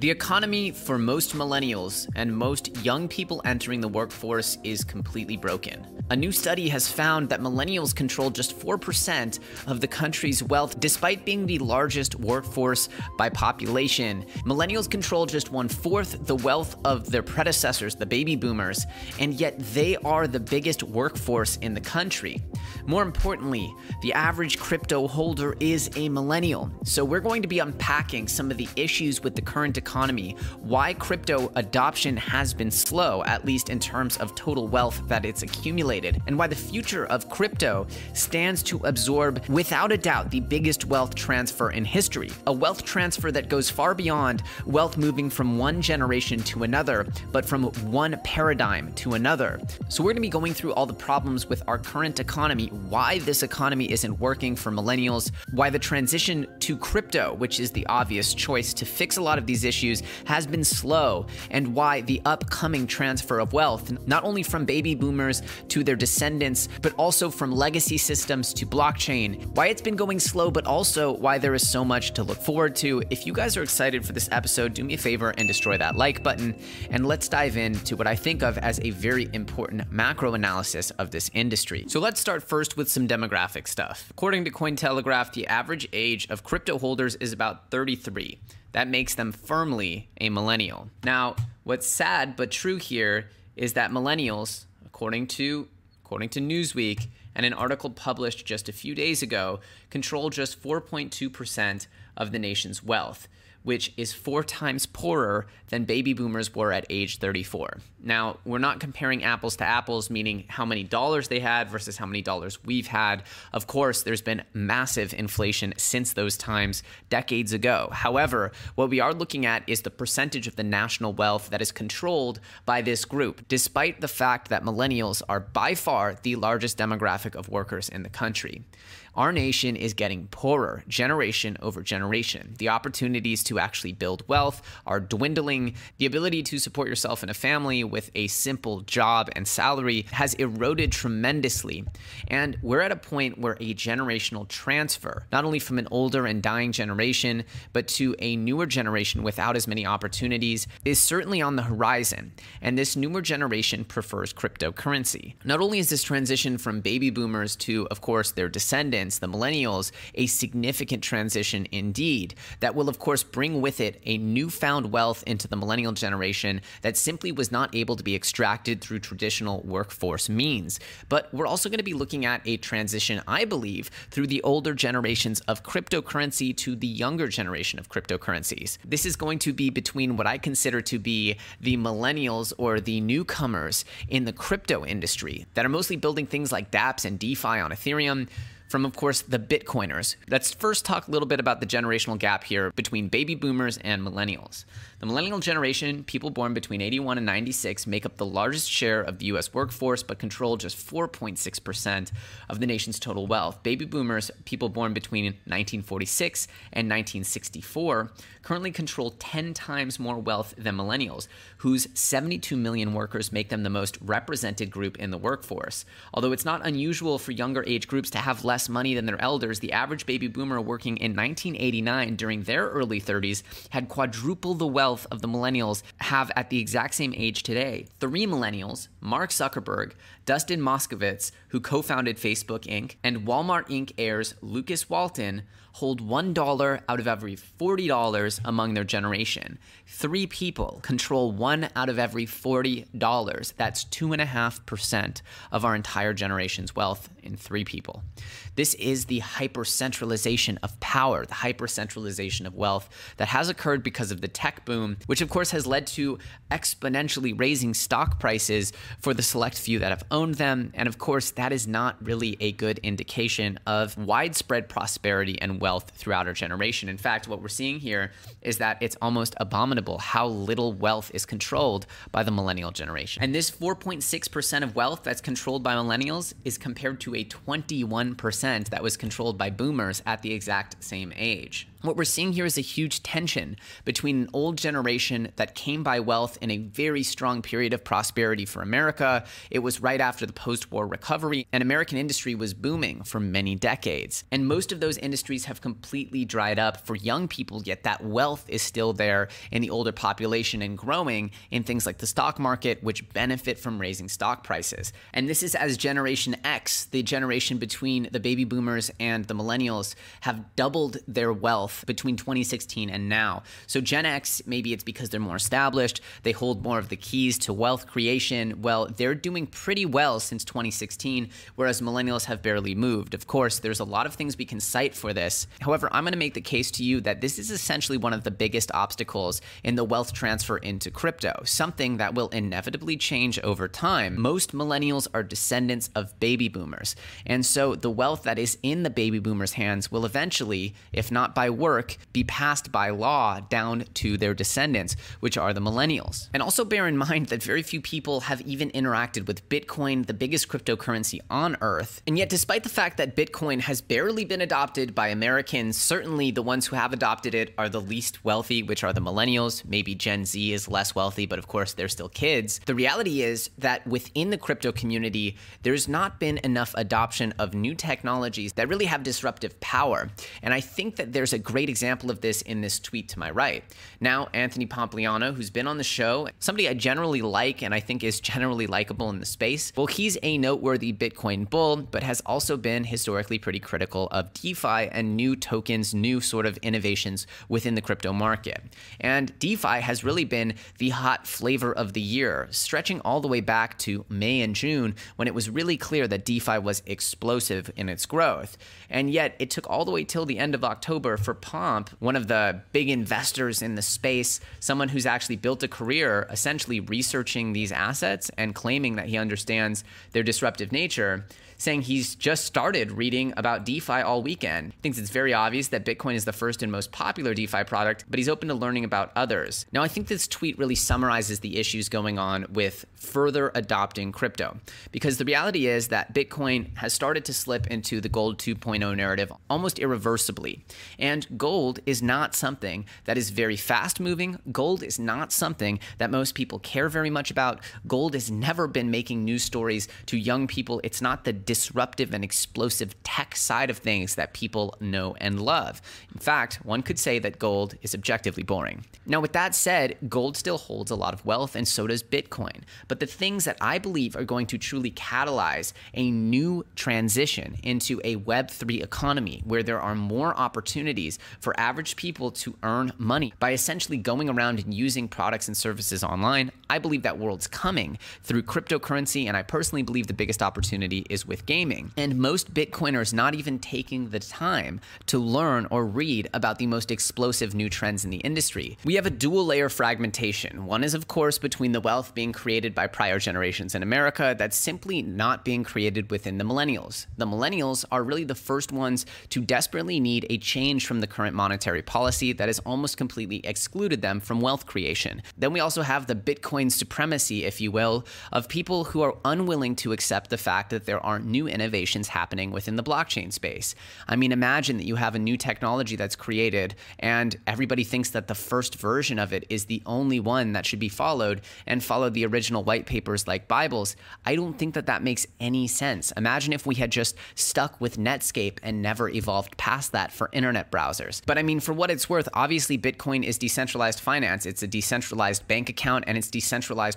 The economy for most millennials and most young people entering the workforce is completely broken. A new study has found that millennials control just 4% of the country's wealth, despite being the largest workforce by population. Millennials control just one fourth the wealth of their predecessors, the baby boomers, and yet they are the biggest workforce in the country. More importantly, the average crypto holder is a millennial. So we're going to be unpacking some of the issues with the current economy, why crypto adoption has been slow, at least in terms of total wealth that it's accumulated, and why the future of crypto stands to absorb, without a doubt, the biggest wealth transfer in history. A wealth transfer that goes far beyond wealth moving from one generation to another, but from one paradigm to another. So we're going to be going through all the problems with our current economy, why this economy isn't working for millennials, why the transition to crypto, which is the obvious choice to fix a lot of these issues, has been slow and why the upcoming transfer of wealth, not only from baby boomers to their descendants, but also from legacy systems to blockchain, why it's been going slow, but also why there is so much to look forward to. If you guys are excited for this episode, do me a favor and destroy that like button, and let's dive into what I think of as a very important macro analysis of this industry. So let's start first with some demographic stuff. According to Cointelegraph, the average age of crypto holders is about 33. That makes them firmly a millennial. Now, what's sad but true here is that millennials, according to according to Newsweek and an article published just a few days ago, control just 4.2% of the nation's wealth which is four times poorer than baby boomers were at age 34. Now, we're not comparing apples to apples, meaning how many dollars they had versus how many dollars we've had. Of course, there's been massive inflation since those times decades ago. However, what we are looking at is the percentage of the national wealth that is controlled by this group, despite the fact that millennials are by far the largest demographic of workers in the country. Our nation is getting poorer generation over generation. The opportunities to actually build wealth are dwindling. The ability to support yourself and a family with a simple job and salary has eroded tremendously. And we're at a point where a generational transfer, not only from an older and dying generation, but to a newer generation without as many opportunities, is certainly on the horizon. And this newer generation prefers cryptocurrency. Not only is this transition from baby boomers to, of course, their descendants the millennials, a significant transition indeed that will, of course, bring with it a newfound wealth into the millennial generation that simply was not able to be extracted through traditional workforce means. But we're also going to be looking at a transition, I believe, through the older generations of cryptocurrency to the younger generation of cryptocurrencies. This is going to be between what I consider to be the millennials or the newcomers in the crypto industry that are mostly building things like dApps and DeFi on Ethereum from, of course, the Bitcoiners. Let's first talk a little bit about the generational gap here between baby boomers and millennials. The millennial generation, people born between 81 and 96, make up the largest share of the US workforce but control just 4.6% of the nation's total wealth. Baby boomers, people born between 1946 and 1964, currently control 10 times more wealth than millennials, whose 72 million workers make them the most represented group in the workforce. Although it's not unusual for younger age groups to have less money than their elders, the average baby boomer working in 1989 during their early 30s had quadruple the wealth wealth of the millennials have at the exact same age today. Three millennials, Mark Zuckerberg, Dustin Moskovitz, who co founded Facebook Inc., and Walmart Inc. heirs Lukas Walton, hold $1 out of every $40 among their generation. Three people control one out of every $40. That's 2.5% of our entire generation's wealth in three people. This is the hyper-centralization of power, the hyper-centralization of wealth that has occurred because of the tech boom, which of course has led to exponentially raising stock prices for the select few that have owned them. And of course, that is not really a good indication of widespread prosperity and wealth throughout our generation. In fact, what we're seeing here is that it's almost abominable how little wealth is controlled by the millennial generation. And this 4.6% of wealth that's controlled by millennials is compared to a 21% that was controlled by boomers at the exact same age. What we're seeing here is a huge tension between an old generation that came by wealth in a very strong period of prosperity for America. It was right after the post war recovery, and American industry was booming for many decades. And most of those industries have completely dried up for young people, yet that wealth is still there in the older population and growing in things like the stock market, which benefit from raising stock prices. And this is as Generation X, the generation between the baby boomers and the millennials, have doubled their wealth between 2016 and now. So Gen X, maybe it's because they're more established, they hold more of the keys to wealth creation. Well, they're doing pretty well since 2016, whereas millennials have barely moved. Of course, there's a lot of things we can cite for this. However, I'm going to make the case to you that this is essentially one of the biggest obstacles in the wealth transfer into crypto, something that will inevitably change over time. Most millennials are descendants of baby boomers. And so the wealth that is in the baby boomers' hands will eventually, if not by work be passed by law down to their descendants, which are the millennials. And also bear in mind that very few people have even interacted with Bitcoin, the biggest cryptocurrency on earth. And yet, despite the fact that Bitcoin has barely been adopted by Americans, certainly the ones who have adopted it are the least wealthy, which are the millennials. Maybe Gen Z is less wealthy, but of course, they're still kids. The reality is that within the crypto community, there's not been enough adoption of new technologies that really have disruptive power. And I think that there's a great example of this in this tweet to my right. Now, Anthony Pompliano, who's been on the show, somebody I generally like and I think is generally likable in the space. Well, he's a noteworthy Bitcoin bull, but has also been historically pretty critical of DeFi and new tokens, new sort of innovations within the crypto market. And DeFi has really been the hot flavor of the year, stretching all the way back to May and June when it was really clear that DeFi was explosive in its growth. And yet, it took all the way till the end of October for Pomp, one of the big investors in the space, someone who's actually built a career essentially researching these assets and claiming that he understands their disruptive nature saying he's just started reading about DeFi all weekend. Thinks it's very obvious that Bitcoin is the first and most popular DeFi product, but he's open to learning about others. Now, I think this tweet really summarizes the issues going on with further adopting crypto, because the reality is that Bitcoin has started to slip into the gold 2.0 narrative almost irreversibly. And gold is not something that is very fast moving. Gold is not something that most people care very much about. Gold has never been making news stories to young people. It's not the disruptive and explosive tech side of things that people know and love. In fact, one could say that gold is objectively boring. Now, with that said, gold still holds a lot of wealth, and so does Bitcoin. But the things that I believe are going to truly catalyze a new transition into a Web3 economy where there are more opportunities for average people to earn money by essentially going around and using products and services online, I believe that world's coming through cryptocurrency, and I personally believe the biggest opportunity is with gaming. And most Bitcoiners not even taking the time to learn or read about the most explosive new trends in the industry. We have a dual layer fragmentation. One is, of course, between the wealth being created by prior generations in America that's simply not being created within the millennials. The millennials are really the first ones to desperately need a change from the current monetary policy that has almost completely excluded them from wealth creation. Then we also have the Bitcoin supremacy, if you will, of people who are unwilling to accept the fact that there aren't new innovations happening within the blockchain space. I mean, imagine that you have a new technology that's created and everybody thinks that the first version of it is the only one that should be followed and follow the original white papers like Bibles. I don't think that that makes any sense. Imagine if we had just stuck with Netscape and never evolved past that for internet browsers. But I mean, for what it's worth, obviously Bitcoin is decentralized finance. It's a decentralized bank account and it's decentralized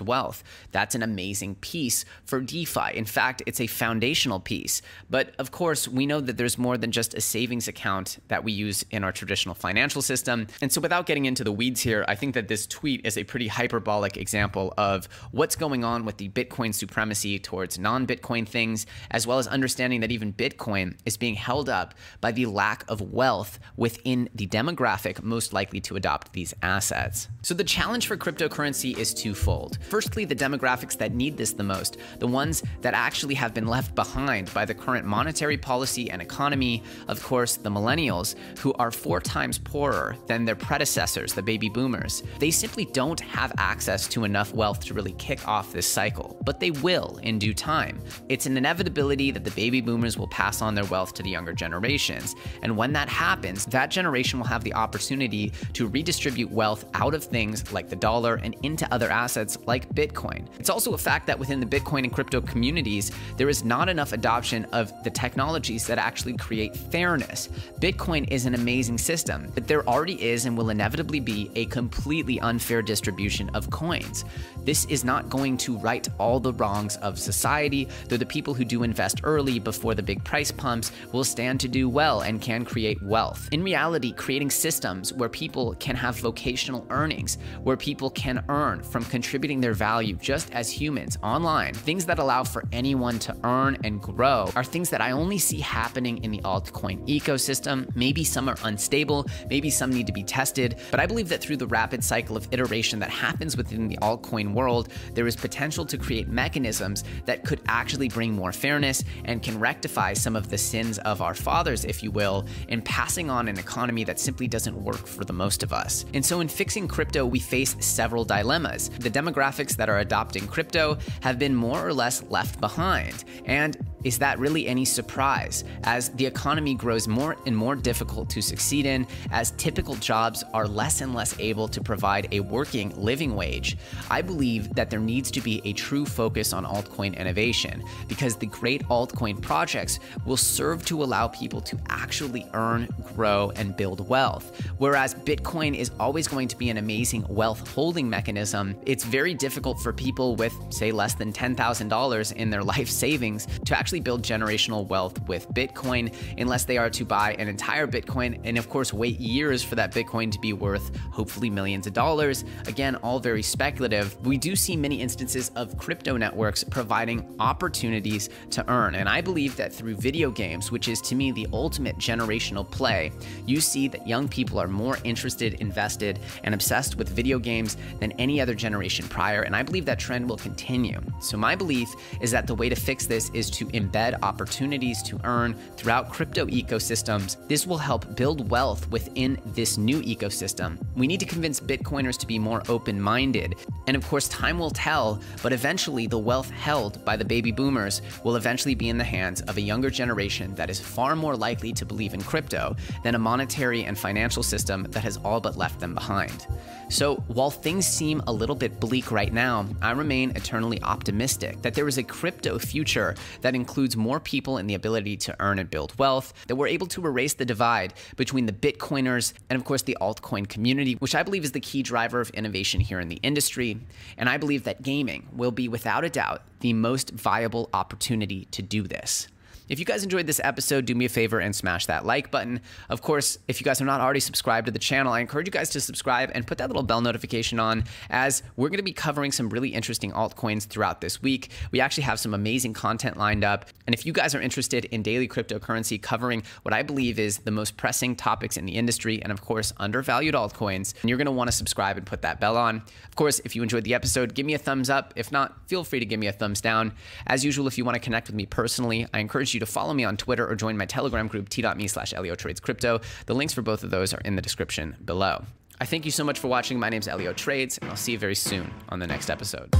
wealth. That's an amazing piece for DeFi. In fact, it's a foundational piece. But of course, we know that there's more than just a savings account that we use in our traditional financial system. And so, without getting into the weeds here, I think that this tweet is a pretty hyperbolic example of what's going on with the Bitcoin supremacy towards non Bitcoin things, as well as understanding that even Bitcoin is being held up by the lack of wealth within the demographic most likely to adopt these assets. So, the challenge for cryptocurrency is twofold. Firstly, the demographics that need this the most, the ones that actually have been left behind by the current monetary policy and economy. Of course, the millennials, who are four times poorer than their predecessors, the baby boomers, they simply don't have access to enough wealth to really kick off this cycle, but they will in due time. It's an inevitability that the baby boomers will pass on their wealth to the younger generations. And when that happens, that generation will have the opportunity to redistribute wealth out of things like the dollar and into other assets like Bitcoin. It's also a fact that within the Bitcoin and crypto communities, there is not enough adoption of the technologies that actually create fairness. Bitcoin is an amazing system, but there already is and will inevitably be a completely unfair distribution of coins. This is not going to right all the wrongs of society, though the people who do invest early before the big price pumps will stand to do well and can create wealth. In reality, creating systems where people can have vocational earnings, where people can earn from contributing their value just as humans online, things that allow for anyone to earn and grow, are things that I only see happening in the altcoin ecosystem. Maybe some are unstable, maybe some need to be tested, but I believe that through the rapid cycle of iteration that happens within the altcoin world, there is potential to create mechanisms that could actually bring more fairness and can rectify some of the sins of our fathers, if you will, in passing on an economy that simply doesn't work for the most of us. And so, in fixing crypto, we face several dilemmas. The demographics that are adopting crypto have been more or less left behind. And is that really any surprise? As the economy grows more and more difficult to succeed in, as typical jobs are less and less able to provide a working living wage, I believe that there needs to be a true focus on altcoin innovation because the great altcoin projects will serve to allow people to actually earn, grow, and build wealth. Whereas Bitcoin is always going to be an amazing wealth holding mechanism, it's very difficult for people with, say, less than $10,000 in their life savings to actually actually build generational wealth with Bitcoin unless they are to buy an entire Bitcoin and, of course, wait years for that Bitcoin to be worth hopefully millions of dollars. Again, all very speculative. We do see many instances of crypto networks providing opportunities to earn. And I believe that through video games, which is to me the ultimate generational play, you see that young people are more interested, invested, and obsessed with video games than any other generation prior. And I believe that trend will continue. So, my belief is that the way to fix this is to embed opportunities to earn throughout crypto ecosystems. This will help build wealth within this new ecosystem. We need to convince Bitcoiners to be more open minded. And of course, time will tell, but eventually the wealth held by the baby boomers will eventually be in the hands of a younger generation that is far more likely to believe in crypto than a monetary and financial system that has all but left them behind. So, while things seem a little bit bleak right now, I remain eternally optimistic that there is a crypto future that includes more people and the ability to earn and build wealth, that we're able to erase the divide between the Bitcoiners and, of course, the altcoin community, which I believe is the key driver of innovation here in the industry. And I believe that gaming will be, without a doubt, the most viable opportunity to do this. If you guys enjoyed this episode, do me a favor and smash that like button. Of course, if you guys are not already subscribed to the channel, I encourage you guys to subscribe and put that little bell notification on as we're going to be covering some really interesting altcoins throughout this week. We actually have some amazing content lined up. And if you guys are interested in daily cryptocurrency covering what I believe is the most pressing topics in the industry and of course undervalued altcoins, and you're going to want to subscribe and put that bell on. Of course, if you enjoyed the episode, give me a thumbs up. If not, feel free to give me a thumbs down. As usual, if you want to connect with me personally, I encourage you you to follow me on Twitter or join my Telegram group, t.me slash Crypto. The links for both of those are in the description below. I thank you so much for watching. My name is EllioTrades, and I'll see you very soon on the next episode.